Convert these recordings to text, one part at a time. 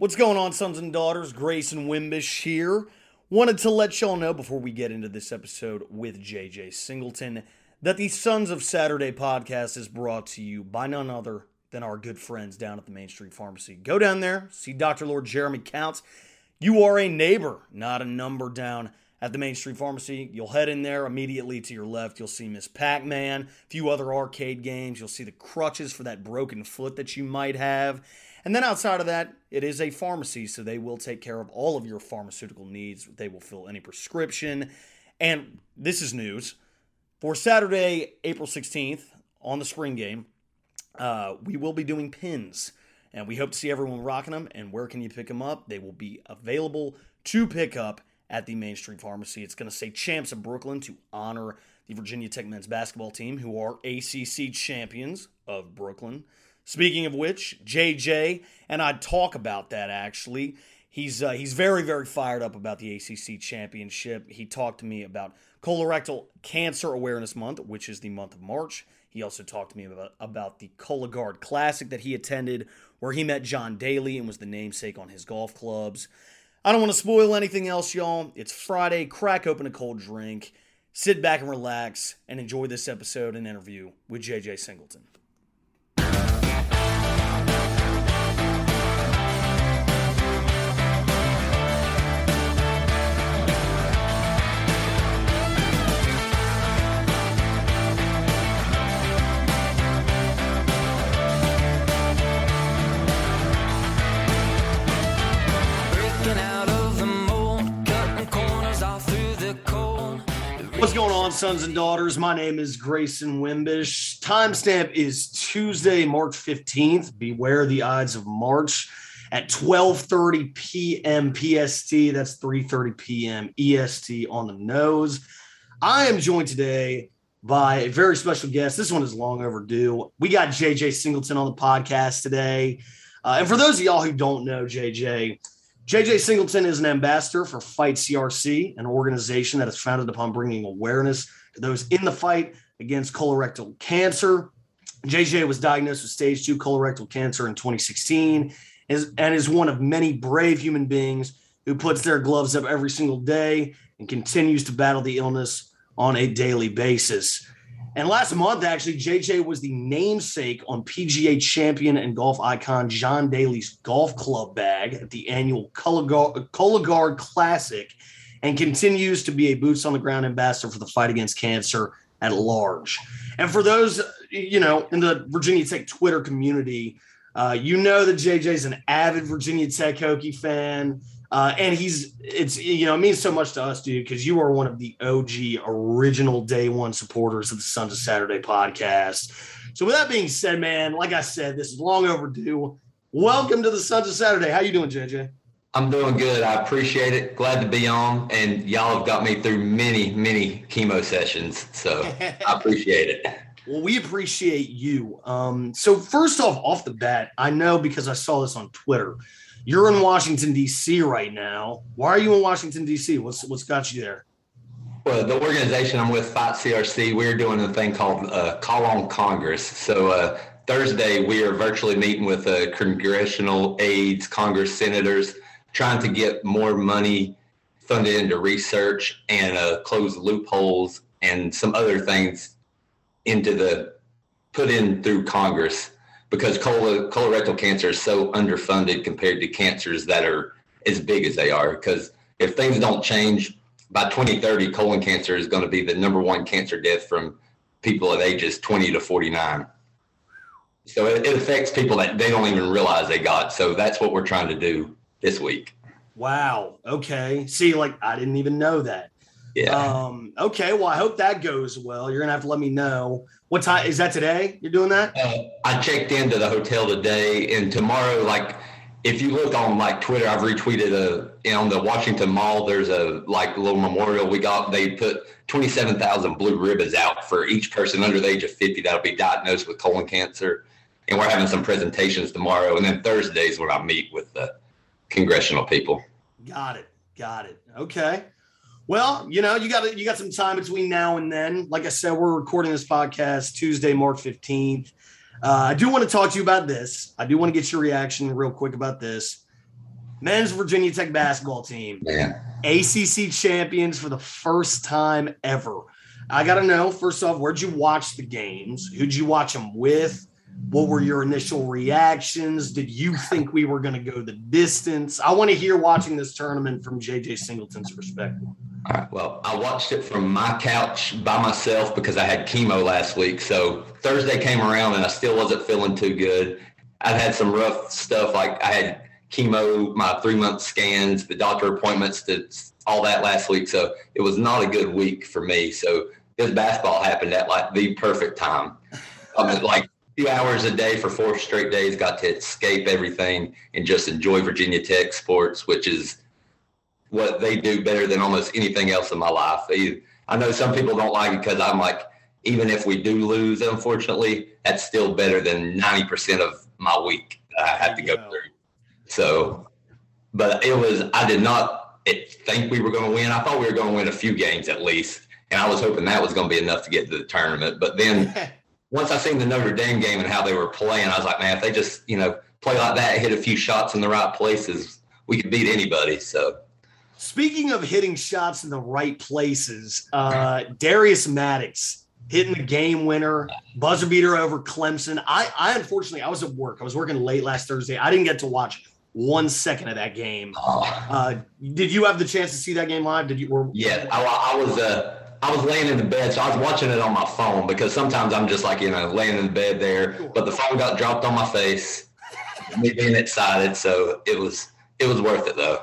What's going on, sons and daughters? Grace Grayson Wimbish here. Wanted to let y'all know before we get into this episode with JJ Singleton that the Sons of Saturday podcast is brought to you by none other than our good friends down at the Main Street Pharmacy. Go down there, see Dr. Lord Jeremy Counts. You are a neighbor, not a number down at the Main Street Pharmacy. You'll head in there immediately to your left. You'll see Miss Pac Man, a few other arcade games. You'll see the crutches for that broken foot that you might have. And then outside of that, it is a pharmacy, so they will take care of all of your pharmaceutical needs. They will fill any prescription. And this is news. For Saturday, April 16th, on the spring game, uh, we will be doing pins. And we hope to see everyone rocking them. And where can you pick them up? They will be available to pick up at the Main Street Pharmacy. It's going to say Champs of Brooklyn to honor the Virginia Tech men's basketball team, who are ACC champions of Brooklyn. Speaking of which, JJ and I talk about that actually. He's uh, he's very very fired up about the ACC championship. He talked to me about colorectal cancer awareness month, which is the month of March. He also talked to me about about the Cologuard Classic that he attended, where he met John Daly and was the namesake on his golf clubs. I don't want to spoil anything else, y'all. It's Friday. Crack open a cold drink, sit back and relax, and enjoy this episode and interview with JJ Singleton. What's going on, sons and daughters? My name is Grayson Wimbish. Timestamp is Tuesday, March 15th. Beware the Ides of March at 12:30 p.m. PST. That's 3:30 p.m. EST on the nose. I am joined today by a very special guest. This one is long overdue. We got JJ Singleton on the podcast today. Uh, and for those of y'all who don't know JJ, JJ Singleton is an ambassador for Fight CRC, an organization that is founded upon bringing awareness to those in the fight against colorectal cancer. JJ was diagnosed with stage two colorectal cancer in 2016 and is one of many brave human beings who puts their gloves up every single day and continues to battle the illness on a daily basis. And last month, actually, JJ was the namesake on PGA champion and golf icon John Daly's golf club bag at the annual Cologuard Classic and continues to be a boots on the ground ambassador for the fight against cancer at large. And for those, you know, in the Virginia Tech Twitter community, uh, you know that JJ is an avid Virginia Tech Hokie fan. Uh, and he's it's you know it means so much to us, dude, because you are one of the OG original day one supporters of the Sons of Saturday podcast. So with that being said, man, like I said, this is long overdue. Welcome to the Sons of Saturday. How you doing, JJ? I'm doing good. I appreciate it. Glad to be on, and y'all have got me through many, many chemo sessions, so I appreciate it. Well, we appreciate you. Um, so first off, off the bat, I know because I saw this on Twitter you're in Washington D.C. right now. Why are you in Washington D.C.? What's what's got you there? Well, the organization I'm with, Fight CRC, we're doing a thing called uh, Call on Congress. So uh, Thursday, we are virtually meeting with uh, congressional aides, Congress senators, trying to get more money funded into research and uh, close loopholes and some other things into the put in through Congress because colorectal cancer is so underfunded compared to cancers that are as big as they are. Because if things don't change by 2030, colon cancer is going to be the number one cancer death from people at ages 20 to 49. So it, it affects people that they don't even realize they got. So that's what we're trying to do this week. Wow. Okay. See, like I didn't even know that. Yeah. Um, okay. Well, I hope that goes well. You're gonna have to let me know. What time is that today? You're doing that? Uh, I checked into the hotel today, and tomorrow, like, if you look on like Twitter, I've retweeted a you know, on the Washington Mall. There's a like little memorial we got. They put 27,000 blue ribbons out for each person under the age of 50 that'll be diagnosed with colon cancer, and we're having some presentations tomorrow, and then Thursdays when I meet with the congressional people. Got it. Got it. Okay. Well, you know, you got you got some time between now and then. Like I said, we're recording this podcast Tuesday, March fifteenth. Uh, I do want to talk to you about this. I do want to get your reaction real quick about this. men's Virginia Tech basketball team, Man. ACC champions for the first time ever. I got to know first off, where'd you watch the games? Who'd you watch them with? What were your initial reactions? Did you think we were going to go the distance? I want to hear watching this tournament from JJ Singleton's perspective. All right. Well, I watched it from my couch by myself because I had chemo last week. So Thursday came around and I still wasn't feeling too good. I've had some rough stuff. Like I had chemo, my three month scans, the doctor appointments, to all that last week. So it was not a good week for me. So this basketball happened at like the perfect time. I mean, like two hours a day for four straight days, got to escape everything and just enjoy Virginia Tech sports, which is what they do better than almost anything else in my life. I know some people don't like it because I'm like, even if we do lose, unfortunately, that's still better than 90% of my week I had to go through. So, but it was, I did not think we were going to win. I thought we were going to win a few games at least. And I was hoping that was going to be enough to get to the tournament. But then once I seen the Notre Dame game and how they were playing, I was like, man, if they just, you know, play like that, hit a few shots in the right places, we could beat anybody. So, speaking of hitting shots in the right places, uh, Darius Maddox hitting the game winner, buzzer beater over Clemson. I, I unfortunately, I was at work. I was working late last Thursday. I didn't get to watch one second of that game. Oh. Uh, did you have the chance to see that game live? Did you? Were, yeah, I, I was. Uh, I was laying in the bed, so I was watching it on my phone because sometimes I'm just like, you know, laying in the bed there, but the phone got dropped on my face, me being excited. So it was, it was worth it though.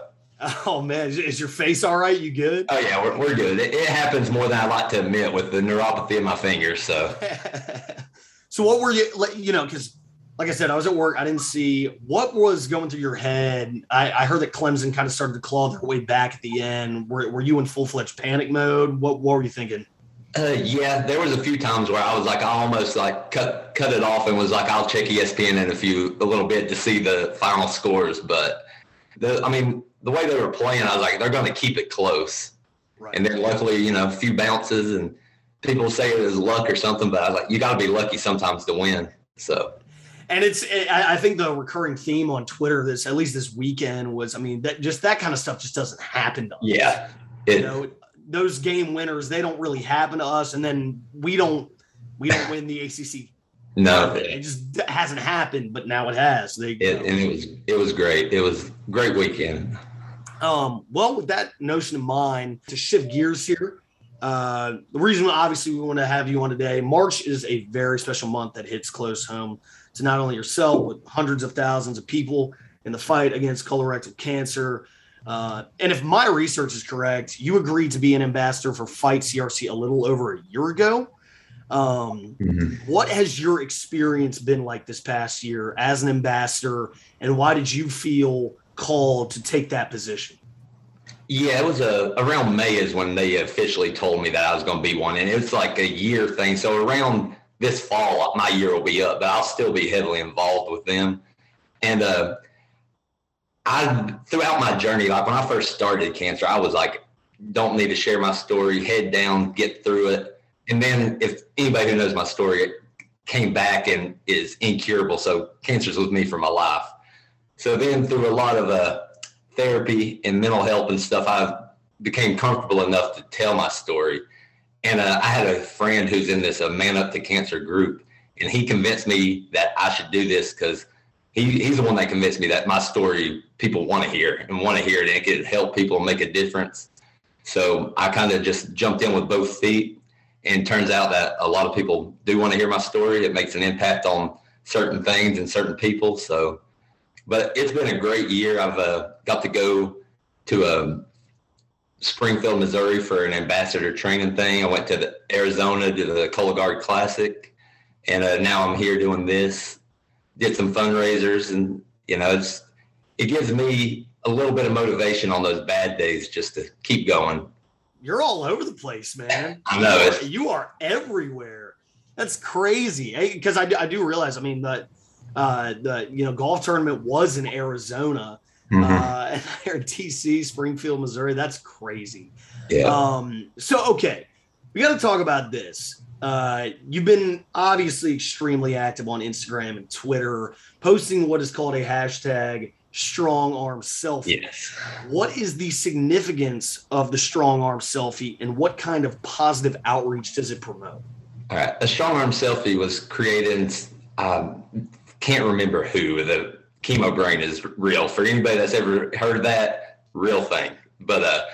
Oh man, is your face all right? You good? Oh yeah, we're, we're good. It, it happens more than I like to admit with the neuropathy in my fingers. So, so what were you, you know, because like I said, I was at work. I didn't see what was going through your head. I, I heard that Clemson kind of started to claw their way back at the end. Were, were you in full fledged panic mode? What, what were you thinking? Uh, yeah, there was a few times where I was like, I almost like cut cut it off and was like, I'll check ESPN in a few a little bit to see the final scores. But the, I mean, the way they were playing, I was like, they're going to keep it close. Right. And then luckily, you know, a few bounces and people say it was luck or something, but I was like, you got to be lucky sometimes to win. So and it's I think the recurring theme on Twitter this at least this weekend was I mean that just that kind of stuff just doesn't happen to us. Yeah, it, you know those game winners they don't really happen to us, and then we don't we don't win the ACC. No, it just hasn't happened, but now it has. They it, and it was it was great. It was great weekend. Um, well, with that notion in mind, to shift gears here, uh, the reason obviously we want to have you on today, March is a very special month that hits close home to not only yourself, but hundreds of thousands of people in the fight against colorectal cancer. Uh, and if my research is correct, you agreed to be an ambassador for Fight CRC a little over a year ago. Um, mm-hmm. What has your experience been like this past year as an ambassador, and why did you feel called to take that position? Yeah, it was a, around May is when they officially told me that I was going to be one, and it's like a year thing. So around this fall, my year will be up, but I'll still be heavily involved with them. And uh, I, throughout my journey, like when I first started cancer, I was like, don't need to share my story, head down, get through it. And then if anybody who knows my story it came back and is incurable, so cancer's with me for my life. So then through a lot of uh, therapy and mental health and stuff, I became comfortable enough to tell my story. And uh, I had a friend who's in this uh, Man Up to Cancer group, and he convinced me that I should do this because he, he's the one that convinced me that my story people want to hear and want to hear it, and it could help people make a difference. So I kind of just jumped in with both feet, and turns out that a lot of people do want to hear my story. It makes an impact on certain things and certain people. So, but it's been a great year. I've uh, got to go to a um, Springfield, Missouri for an ambassador training thing. I went to the Arizona to the Cologuard Classic, and uh, now I'm here doing this. Did some fundraisers, and you know, it's it gives me a little bit of motivation on those bad days just to keep going. You're all over the place, man. I know you are, you are everywhere. That's crazy. Because I, I do realize. I mean, the uh, the you know golf tournament was in Arizona Mm-hmm. Uh, and they're TC, Springfield, Missouri. That's crazy. Yeah. Um, so, okay, we got to talk about this. Uh, you've been obviously extremely active on Instagram and Twitter, posting what is called a hashtag strong arm selfie. Yes. What is the significance of the strong arm selfie and what kind of positive outreach does it promote? All right. A strong arm selfie was created, um, can't remember who. The chemo brain is real. For anybody that's ever heard of that, real thing. But uh,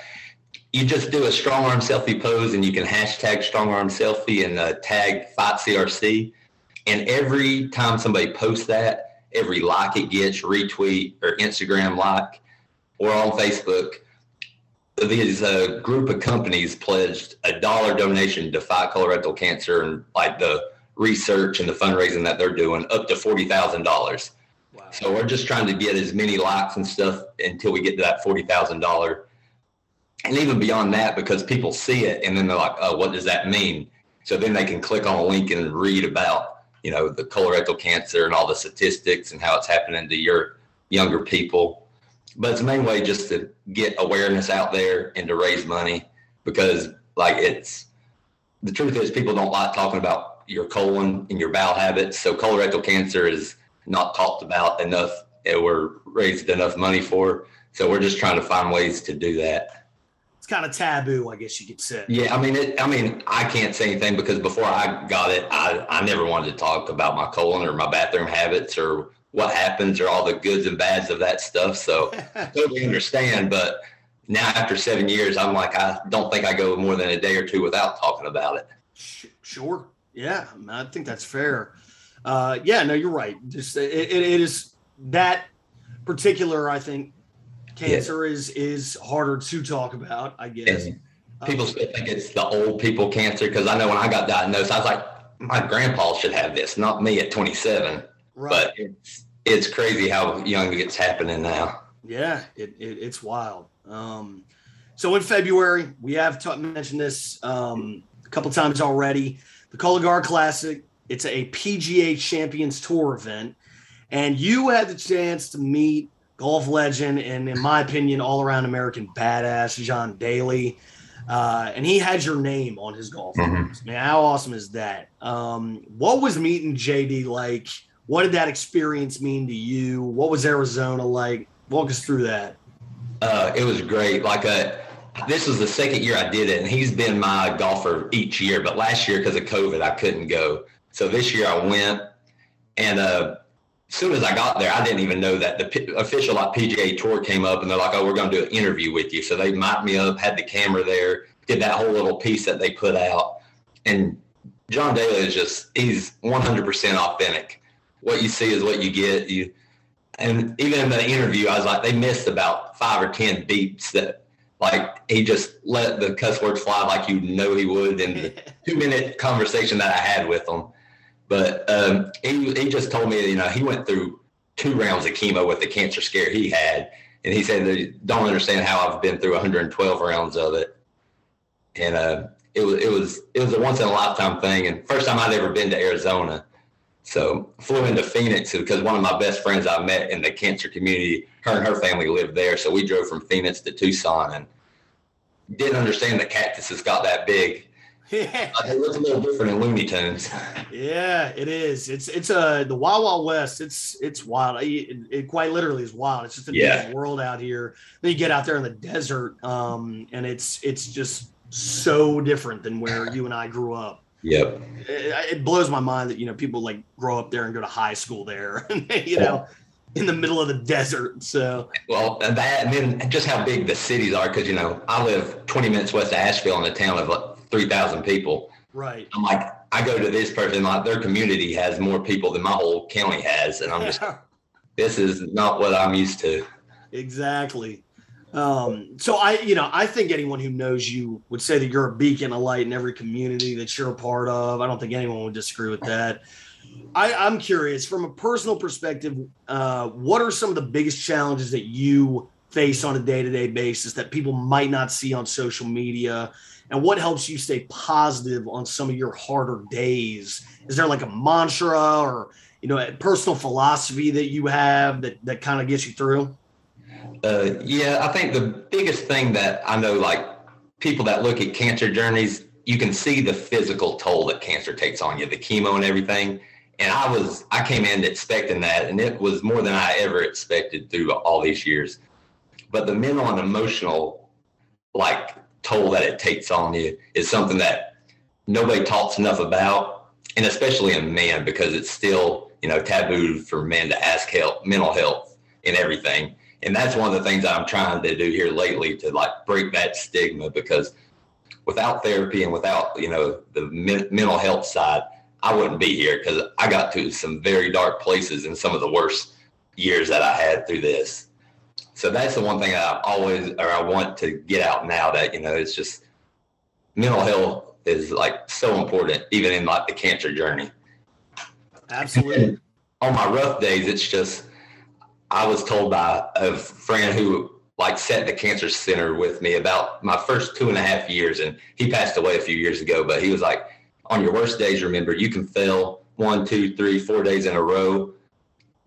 you just do a strong arm selfie pose and you can hashtag strong arm selfie and uh, tag Fight CRC. And every time somebody posts that, every like it gets, retweet or Instagram like, or on Facebook, these uh, group of companies pledged a dollar donation to fight colorectal cancer and like the research and the fundraising that they're doing up to forty thousand So we're just trying to get as many likes and stuff until we get to that forty thousand dollar, and even beyond that, because people see it and then they're like, "Oh, what does that mean?" So then they can click on a link and read about you know the colorectal cancer and all the statistics and how it's happening to your younger people. But it's the main way just to get awareness out there and to raise money because like it's the truth is people don't like talking about your colon and your bowel habits. So colorectal cancer is not talked about enough or raised enough money for so we're just trying to find ways to do that It's kind of taboo, I guess you could say. Yeah, I mean, it, I mean, I can't say anything because before I got it, I, I never wanted to talk about my colon or my bathroom habits or what happens or all the goods and bads of that stuff. So totally understand. But now after seven years, I'm like, I don't think I go more than a day or two without talking about it. Sure. Yeah, I think that's fair. Uh, yeah, no, you're right. Just it, it, is that particular, I think, cancer yeah. is is harder to talk about, I guess. And people um, still think it's the old people cancer because I know when I got diagnosed, I was like, my grandpa should have this, not me at 27. Right. But it's it's crazy how young it's happening now. Yeah, it, it it's wild. Um, so in February, we have t- mentioned this um, a couple times already. The Cologuard Classic. It's a PGA Champions Tour event, and you had the chance to meet golf legend, and in my opinion, all around American badass, John Daly. Uh, and he had your name on his golf mm-hmm. Man, how awesome is that? Um, what was meeting JD like? What did that experience mean to you? What was Arizona like? Walk us through that. Uh, it was great. Like a, uh, this was the second year I did it, and he's been my golfer each year. But last year, because of COVID, I couldn't go. So this year I went, and uh, as soon as I got there, I didn't even know that the P- official like PGA Tour came up and they're like, "Oh, we're going to do an interview with you." So they mic'd me up, had the camera there, did that whole little piece that they put out. And John Daly is just—he's 100% authentic. What you see is what you get. You and even in the interview, I was like, they missed about five or ten beeps that like he just let the cuss words fly like you know he would in the two minute conversation that I had with him. But um, he he just told me, you know, he went through two rounds of chemo with the cancer scare he had, and he said they don't understand how I've been through 112 rounds of it, and uh, it was it was it was a once in a lifetime thing, and first time I'd ever been to Arizona. So flew into Phoenix because one of my best friends I met in the cancer community, her and her family lived there. So we drove from Phoenix to Tucson and didn't understand that cactuses got that big. Yeah. Uh, it looks a little different in Looney Tunes. Yeah, it is. It's it's a uh, the Wild Wild West. It's it's wild. It, it quite literally is wild. It's just a yeah. world out here. Then you get out there in the desert, um, and it's it's just so different than where you and I grew up. Yep. It, it blows my mind that you know people like grow up there and go to high school there. you know. in the middle of the desert. So well, that and then just how big the cities are because you know I live 20 minutes west of Asheville in a town of 3,000 people. Right. I'm like, I go to this person, like their community has more people than my whole county has. And I'm just, this is not what I'm used to. Exactly. Um, so I, you know, I think anyone who knows you would say that you're a beacon of light in every community that you're a part of. I don't think anyone would disagree with that. I, I'm curious from a personal perspective, uh, what are some of the biggest challenges that you face on a day-to-day basis that people might not see on social media and what helps you stay positive on some of your harder days? Is there like a mantra or you know a personal philosophy that you have that that kind of gets you through? Uh, yeah i think the biggest thing that i know like people that look at cancer journeys you can see the physical toll that cancer takes on you the chemo and everything. And I was I came in expecting that, and it was more than I ever expected through all these years. But the mental and emotional like toll that it takes on you is something that nobody talks enough about, and especially in men because it's still you know taboo for men to ask help, mental health, and everything. And that's one of the things I'm trying to do here lately to like break that stigma because without therapy and without you know the men- mental health side I wouldn't be here because I got to some very dark places in some of the worst years that I had through this. So that's the one thing I always or I want to get out now that you know it's just mental health is like so important even in like the cancer journey. Absolutely. On my rough days, it's just I was told by a friend who like set the cancer center with me about my first two and a half years, and he passed away a few years ago. But he was like, on your worst days, remember you can fail one, two, three, four days in a row.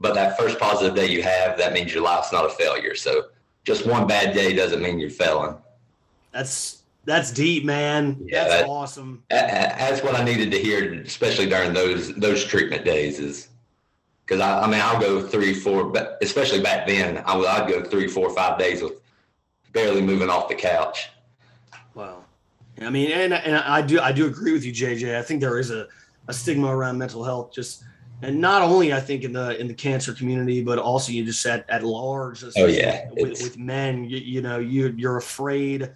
But that first positive day you have, that means your life's not a failure. So just one bad day doesn't mean you're failing. That's that's deep, man. Yeah, that's that, awesome. That's what I needed to hear, especially during those those treatment days. Is because I, I mean I'll go three, four, but especially back then I would I'd go three, four, five days with barely moving off the couch. Wow. I mean, and and I do I do agree with you, JJ. I think there is a, a stigma around mental health, just and not only I think in the in the cancer community, but also you just at at large. Oh yeah, with, with men, you, you, know, you you're afraid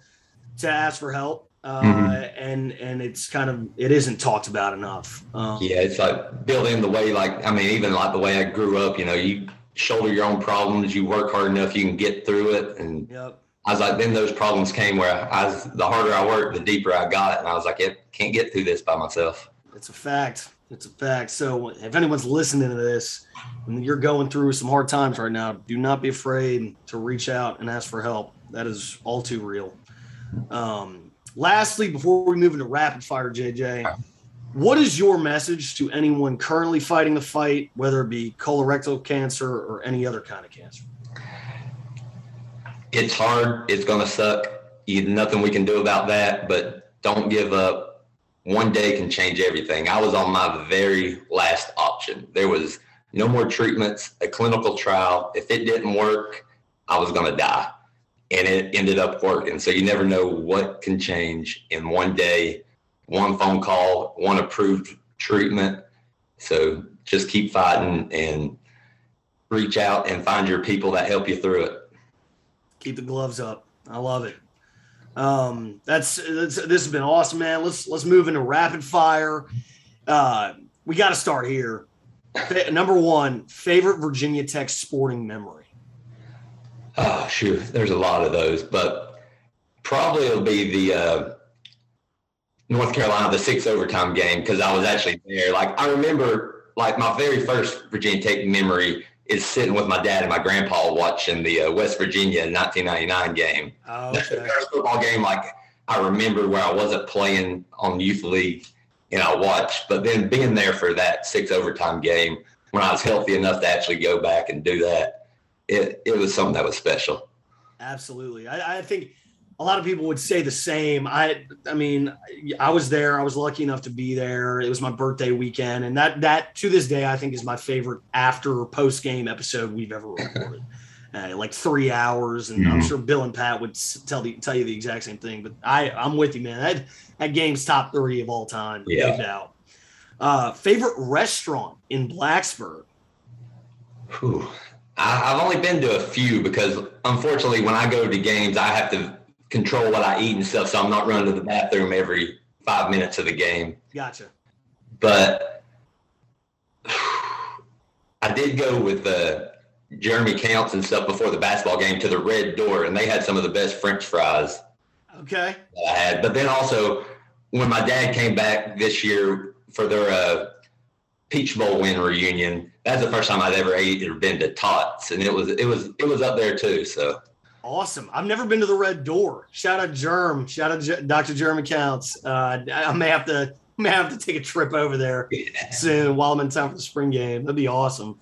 to ask for help, uh, mm-hmm. and and it's kind of it isn't talked about enough. Um, yeah, it's like building the way, like I mean, even like the way I grew up. You know, you shoulder your own problems, you work hard enough, you can get through it, and. Yep I was like, then those problems came where I was, the harder I worked, the deeper I got. It. And I was like, I can't get through this by myself. It's a fact. It's a fact. So if anyone's listening to this and you're going through some hard times right now, do not be afraid to reach out and ask for help. That is all too real. Um, lastly, before we move into rapid fire, JJ, what is your message to anyone currently fighting the fight, whether it be colorectal cancer or any other kind of cancer? it's hard. It's going to suck. You, nothing we can do about that, but don't give up. One day can change everything. I was on my very last option. There was no more treatments, a clinical trial. If it didn't work, I was going to die. And it ended up working. So you never know what can change in one day, one phone call, one approved treatment. So just keep fighting and reach out and find your people that help you through it. Keep the gloves up. I love it. Um, that's, that's this has been awesome, man. Let's let's move into rapid fire. Uh, we got to start here. Number one, favorite Virginia Tech sporting memory. Oh shoot, there's a lot of those, but probably it'll be the uh, North Carolina, the six overtime game because I was actually there. Like I remember, like my very first Virginia Tech memory is sitting with my dad and my grandpa watching the uh, West Virginia 1999 game. Oh, okay. the first football game, like I remember where I wasn't playing on youth league and I watched, but then being there for that six overtime game when I was healthy enough to actually go back and do that, it, it was something that was special. Absolutely. I, I think a lot of people would say the same. I I mean, I was there. I was lucky enough to be there. It was my birthday weekend, and that that to this day I think is my favorite after post game episode we've ever recorded. uh, like three hours, and mm-hmm. I'm sure Bill and Pat would tell the, tell you the exact same thing. But I I'm with you, man. That that game's top three of all time, yeah. no doubt. Uh, favorite restaurant in Blacksburg. Whew. I, I've only been to a few because unfortunately, when I go to games, I have to control what I eat and stuff, so I'm not running to the bathroom every five minutes of the game. Gotcha. But I did go with uh, Jeremy Counts and stuff before the basketball game to the Red Door, and they had some of the best French fries. Okay. I had, but then also when my dad came back this year for their uh, Peach Bowl win reunion, that's the first time I'd ever ate or been to Tots, and it was it was it was up there too. So Awesome. I've never been to the Red Door. Shout out Germ. Shout out J- Dr. German Counts. Uh, I may have to may have to take a trip over there yeah. soon while I'm in town for the spring game. That'd be awesome.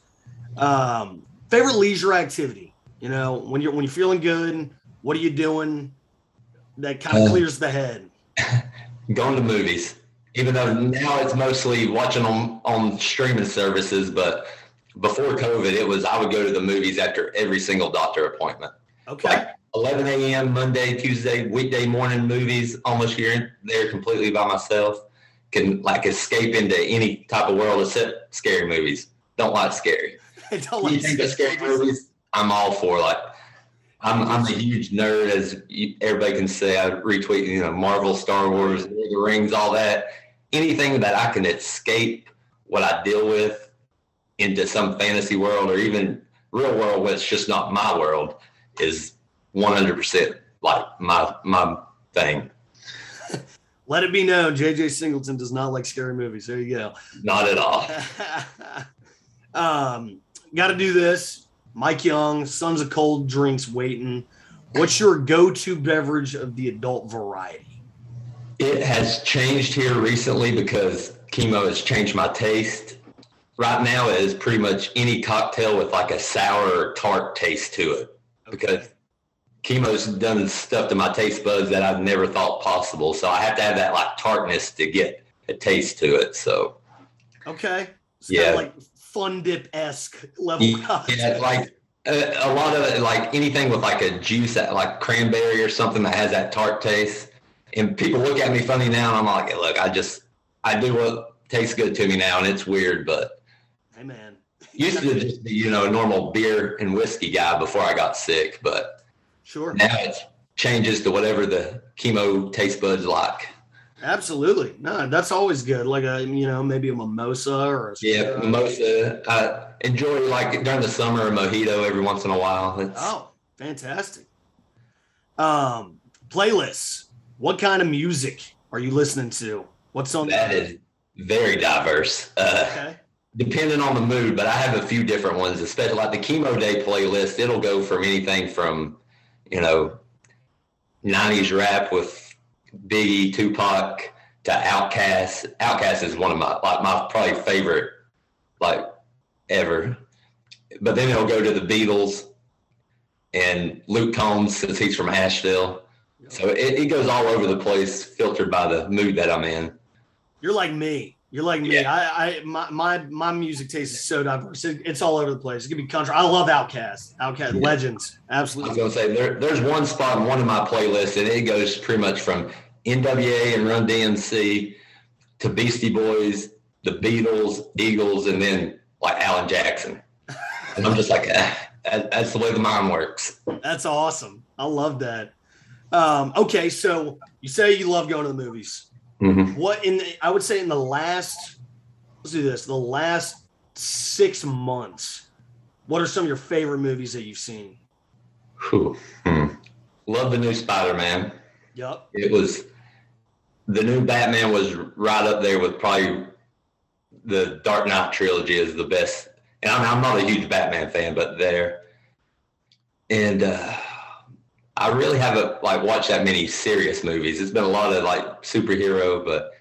Um, favorite leisure activity? You know, when you're when you're feeling good, what are you doing that kind of uh, clears the head? Going to movies. Even though now it's mostly watching on on streaming services, but before COVID, it was I would go to the movies after every single doctor appointment. Okay. Like 11 a.m. Monday, Tuesday, weekday morning movies, almost here and there completely by myself. Can like escape into any type of world except scary movies. Don't like scary. I don't like Anything but scary movies. movies, I'm all for. Like, I'm I'm a huge nerd, as you, everybody can say. I retweet, you know, Marvel, Star Wars, Lord the Rings, all that. Anything that I can escape what I deal with into some fantasy world or even real world where it's just not my world is 100% like my my thing. Let it be known, JJ Singleton does not like scary movies. There you go. Not at all. um, got to do this. Mike Young, Sons of Cold Drinks waiting. What's your go-to beverage of the adult variety? It has changed here recently because chemo has changed my taste. Right now, it is pretty much any cocktail with like a sour or tart taste to it because chemo's done stuff to my taste buds that I've never thought possible. So I have to have that like tartness to get a taste to it. So Okay. It's Yeah. yeah. like fun dip esque level. yeah, cocktail. like a, a lot of it, like anything with like a juice, that, like cranberry or something that has that tart taste. And people look at me funny now, and I'm like, look, I just I do what tastes good to me now, and it's weird, but Hey man. Used to just be you know a normal beer and whiskey guy before I got sick, but Sure. now it changes to whatever the chemo taste buds like. Absolutely. No, that's always good. Like a you know maybe a mimosa or a Yeah, mimosa. I enjoy like during the summer a mojito every once in a while. It's, Oh, fantastic. Um, playlists. What kind of music are you listening to? What's on that is very diverse. Uh, Okay. Depending on the mood, but I have a few different ones, especially like the chemo day playlist. It'll go from anything from, you know, 90s rap with Biggie, Tupac to Outkast. Outkast is one of my like my probably favorite like ever. But then it'll go to the Beatles and Luke Combs since he's from Asheville. So it, it goes all over the place, filtered by the mood that I'm in. You're like me. You're like me. Yeah. I, I my, my my music taste is so diverse. It- it's all over the place. It could be country. I love Outkast. Outkast Yeah. legends. Absolutely. I Absolutely. was gonna say there, there's one spot in one of my playlists, and it goes pretty much from NWA and Run DMC to Beastie Boys, the Beatles, Eagles, and then like Alan Jackson. And I'm just like, eh, that, that's the way the mind works. That's awesome. I love that. Um, okay, so you say you love going to the movies. Mhm. What in the, I would say in the last let's do this, the last six months, what are some of your favorite movies that you've seen? Whew. Hmm. Love the new Spider-Man. Yep. It was the new Batman was right up there with probably the Dark Knight trilogy is the best. And I'm, I'm not a huge Batman fan, but there. And uh, I really haven't like watched that many serious movies. It's been a lot of like superhero, but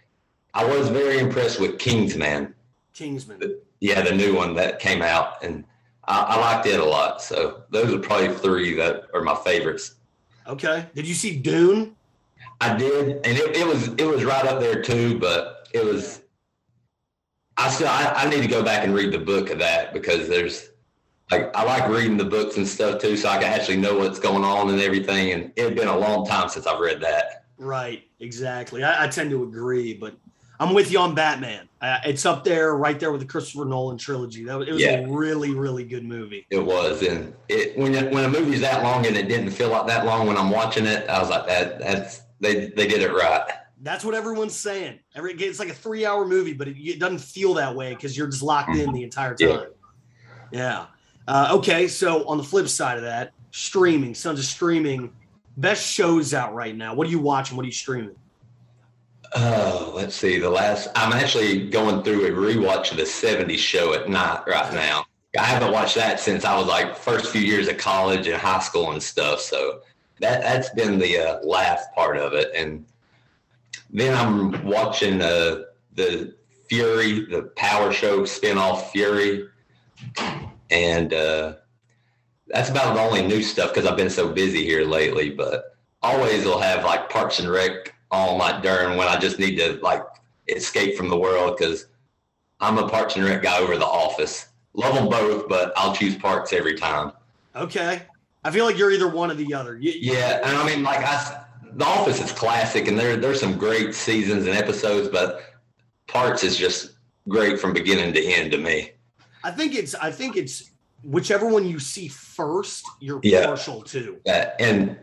I was very impressed with Kingsman. Kingsman. Yeah, the new one that came out, and I, I liked it a lot. So those are probably three that are my favorites. Okay. Did you see Dune? I did, and it, it was it was right up there too. But it was. I still I, I need to go back and read the book of that because there's like I like reading the books and stuff too, so I can actually know what's going on and everything. And it had been a long time since I've read that. Right. Exactly. I, I tend to agree, but I'm with you on Batman. Uh, it's up there, right there with the Christopher Nolan trilogy. That was, it was Yeah. a really, really good movie. It was, and it when when a movie's that long and it didn't feel like that long when I'm watching it, I was like that. That's they they did it right. That's what everyone's saying. Every it's like a three hour movie, but it, it doesn't feel that way because you're just locked in the entire Yeah. time. Yeah. Uh, okay. So on the flip side of that, streaming, sons of streaming, best shows out right now. What are you watching? What are you streaming? Oh, let's see. The last I'm actually going through a rewatch of the '70s show at night right now. I haven't watched that since I was like first few years of college and high school and stuff. So that that's been the uh, laugh part of it. And then I'm watching uh, the Fury, the Power Show spinoff Fury, and uh, that's about the only new stuff because I've been so busy here lately. But always will have like Parks and Rec on like during when I just need to like escape from the world because I'm a Parks and Rec guy over The Office. Love them both, but I'll choose Parks every time. Okay. I feel like you're either one or the other. You, yeah, and I mean, like I, The Office is classic, and there there's some great seasons and episodes, but Parks is just great from beginning to end to me. I think it's I think it's whichever one you see first, you're yeah. partial to. Yeah, and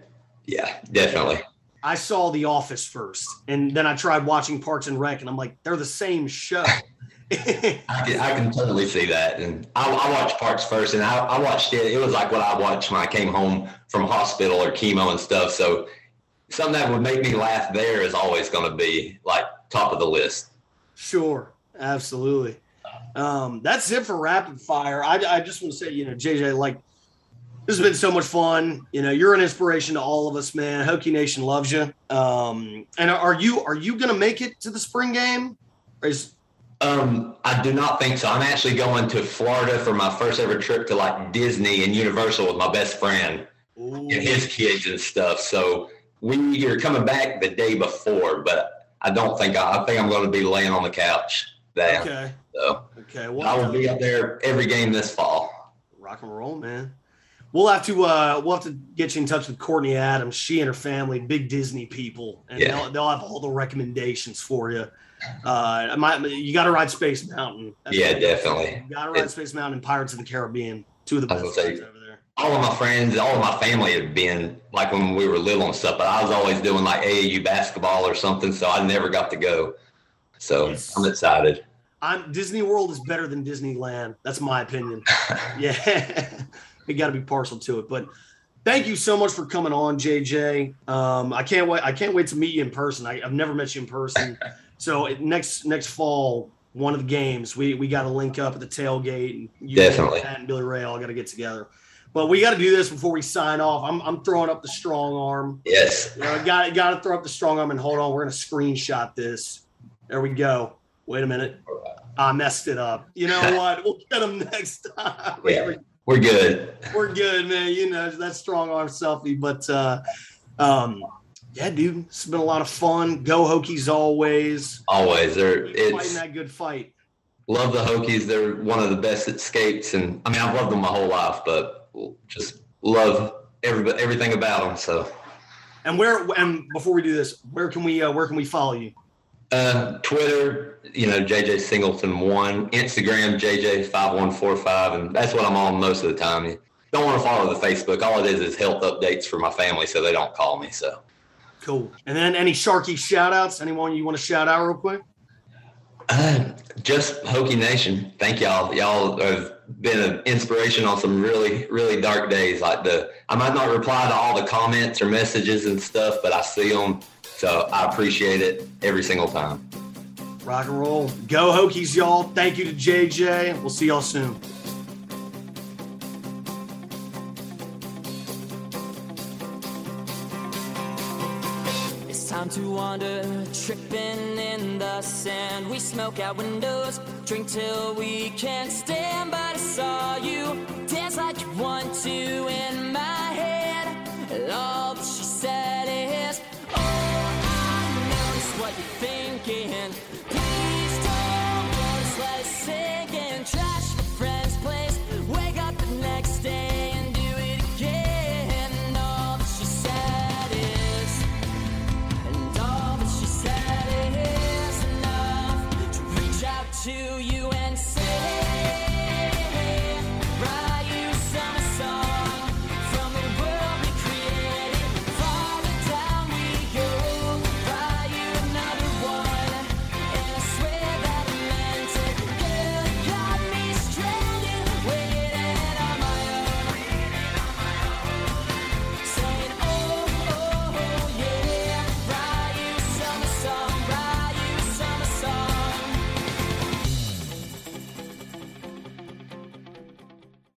yeah, definitely. I saw The Office first, and then I tried watching Parks and Rec, and I'm like, they're the same show. I, can, I, can, totally see that. And I, I watched Parks first, and I, I, watched it. It was like what I watched when I came home from hospital or chemo and stuff. So something that would make me laugh there is always going to be like top of the list. Sure, absolutely. Um, that's it for rapid fire. I, I just want to say, you know, JJ, like this has been so much fun. You know, you're an inspiration to all of us, man. Hokie Nation loves you. Um, and are you are you going to make it to the spring game? Is um, I do not think so. I'm actually going to Florida for my first ever trip to like Disney and Universal with my best friend Ooh. and his kids and stuff. So we are coming back the day before, but I don't think I, I think I'm going to be laying on the couch. There. Okay. So okay. Well, I will be up there every game this fall. Rock and roll, man. We'll have to uh, we'll have to get you in touch with Courtney Adams. She and her family, big Disney people, and yeah. they'll, they'll have all the recommendations for you. Uh, my, you got to ride Space Mountain. That's yeah, definitely. Got to ride Space Mountain and Pirates of the Caribbean. Two of the best say, over there. All of my friends, all of my family have been like when we were little and stuff, but I was always doing like AAU basketball or something, so I never got to go. So yes. I'm excited. I'm Disney World is better than Disneyland. That's my opinion. yeah, we got to be partial to it. But thank you so much for coming on, JJ. Um, I can't wait. I can't wait to meet you in person. I, have never met you in person. So next next fall, one of the games, we we got to link up at the tailgate, and you definitely and Billy Ray all got to get together. But we got to do this before we sign off. I'm, I'm throwing up the strong arm. Yes. You know, got got to throw up the strong arm and hold on. We're gonna screenshot this. There we go. Wait a minute. I messed it up. You know what? We'll get them next time. Yeah, we're good. We're good, man. You know that strong arm selfie, but uh, um, yeah, dude, it's been a lot of fun. Go Hokies always. Always, they're it's fighting that good fight. Love the Hokies. They're one of the best escapes, and I mean, I've loved them my whole life, but just love every everything about them. So. And where and before we do this, where can we uh, where can we follow you? Uh, Twitter, you know, JJ Singleton one, Instagram JJ five one four five, and that's what I'm on most of the time. Don't want to follow the Facebook. All it is is health updates for my family, so they don't call me. So Cool. And then any Sharky shout outs? Anyone you want to shout out real quick? Uh, just Hokie Nation. Thank y'all. Y'all have been an inspiration on some really, really dark days. Like the, I might not reply to all the comments or messages and stuff, but I see them. So I appreciate it every single time. Rock and roll. Go Hokies, y'all. Thank you to JJ. We'll see y'all soon. It's time to wander, tripping in the sand. We smoke out windows, drink till we can't stand. But I saw you dance like you want to in my head. And all that she said